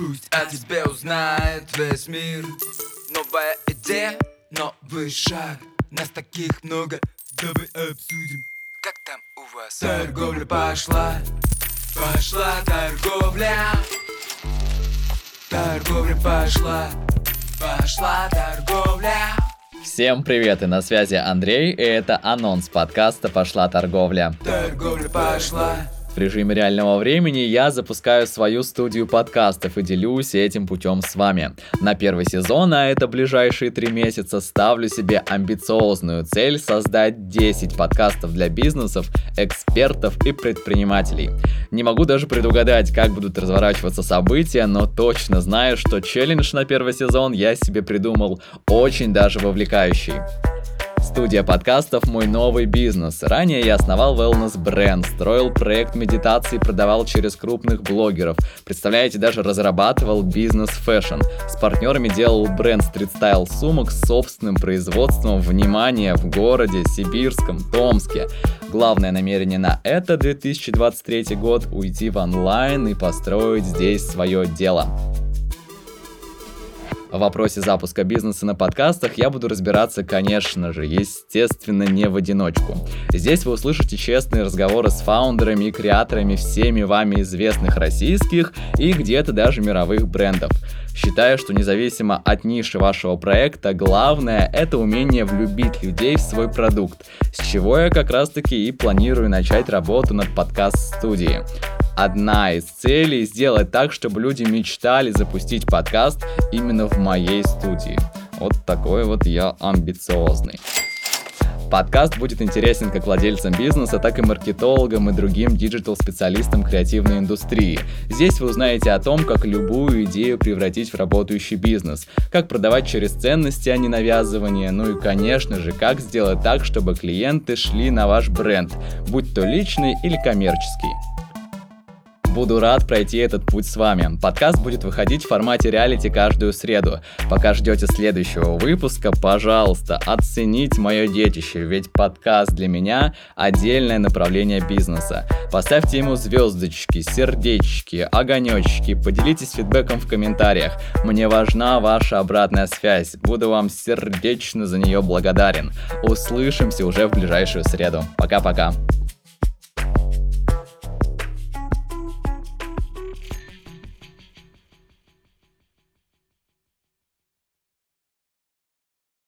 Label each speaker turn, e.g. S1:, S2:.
S1: Пусть о тебе узнает весь мир. Новая идея, новый шаг. Нас таких много, давай обсудим. Как там у вас? Торговля пошла, пошла торговля. Торговля пошла, пошла торговля.
S2: Всем привет, и на связи Андрей, и это анонс подкаста «Пошла торговля».
S1: Торговля пошла,
S2: В режиме реального времени я запускаю свою студию подкастов и делюсь этим путем с вами. На первый сезон, а это ближайшие три месяца, ставлю себе амбициозную цель создать 10 подкастов для бизнесов, экспертов и предпринимателей. Не могу даже предугадать, как будут разворачиваться события, но точно знаю, что челлендж на первый сезон я себе придумал очень даже вовлекающий. Студия подкастов «Мой новый бизнес». Ранее я основал wellness бренд, строил проект медитации, продавал через крупных блогеров. Представляете, даже разрабатывал бизнес fashion. С партнерами делал бренд street style сумок с собственным производством внимание в городе Сибирском, Томске. Главное намерение на это 2023 год – уйти в онлайн и построить здесь свое дело. В вопросе запуска бизнеса на подкастах я буду разбираться, конечно же, естественно, не в одиночку. Здесь вы услышите честные разговоры с фаундерами и креаторами всеми вами известных российских и где-то даже мировых брендов. Считаю, что независимо от ниши вашего проекта, главное это умение влюбить людей в свой продукт, с чего я как раз таки и планирую начать работу над подкаст-студией. Одна из целей сделать так, чтобы люди мечтали запустить подкаст именно в моей студии. Вот такой вот я амбициозный. Подкаст будет интересен как владельцам бизнеса, так и маркетологам и другим digital-специалистам креативной индустрии. Здесь вы узнаете о том, как любую идею превратить в работающий бизнес, как продавать через ценности, а не навязывание, ну и, конечно же, как сделать так, чтобы клиенты шли на ваш бренд, будь то личный или коммерческий. Буду рад пройти этот путь с вами. Подкаст будет выходить в формате реалити каждую среду. Пока ждете следующего выпуска, пожалуйста, оцените мое детище, ведь подкаст для меня отдельное направление бизнеса. Поставьте ему звездочки, сердечки, огонечки, поделитесь фидбэком в комментариях. Мне важна ваша обратная связь. Буду вам сердечно за нее благодарен. Услышимся уже в ближайшую среду. Пока-пока.